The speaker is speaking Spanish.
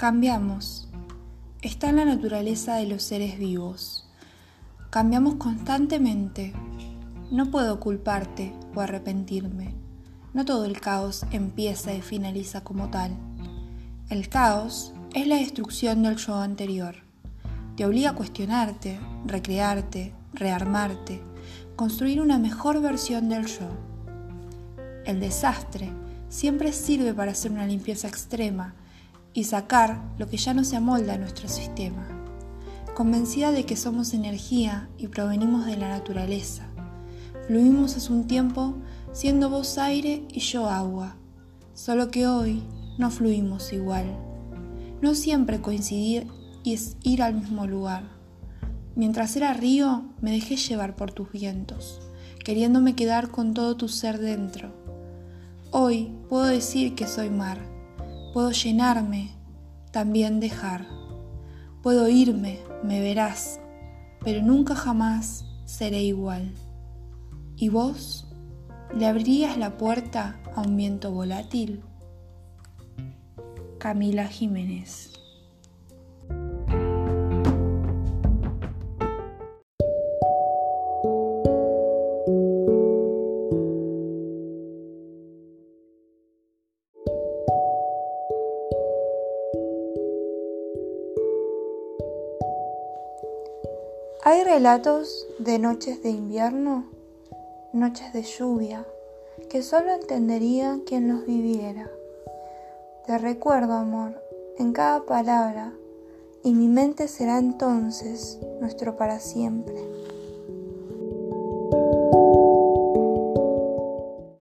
Cambiamos. Está en la naturaleza de los seres vivos. Cambiamos constantemente. No puedo culparte o arrepentirme. No todo el caos empieza y finaliza como tal. El caos es la destrucción del yo anterior. Te obliga a cuestionarte, recrearte, rearmarte, construir una mejor versión del yo. El desastre siempre sirve para hacer una limpieza extrema y sacar lo que ya no se amolda a nuestro sistema, convencida de que somos energía y provenimos de la naturaleza. Fluimos hace un tiempo siendo vos aire y yo agua, solo que hoy no fluimos igual. No siempre coincidir y es ir al mismo lugar. Mientras era río, me dejé llevar por tus vientos, queriéndome quedar con todo tu ser dentro. Hoy puedo decir que soy mar Puedo llenarme, también dejar. Puedo irme, me verás, pero nunca jamás seré igual. ¿Y vos? ¿Le abrirías la puerta a un viento volátil? Camila Jiménez Hay relatos de noches de invierno, noches de lluvia, que solo entendería quien los viviera. Te recuerdo, amor, en cada palabra, y mi mente será entonces nuestro para siempre.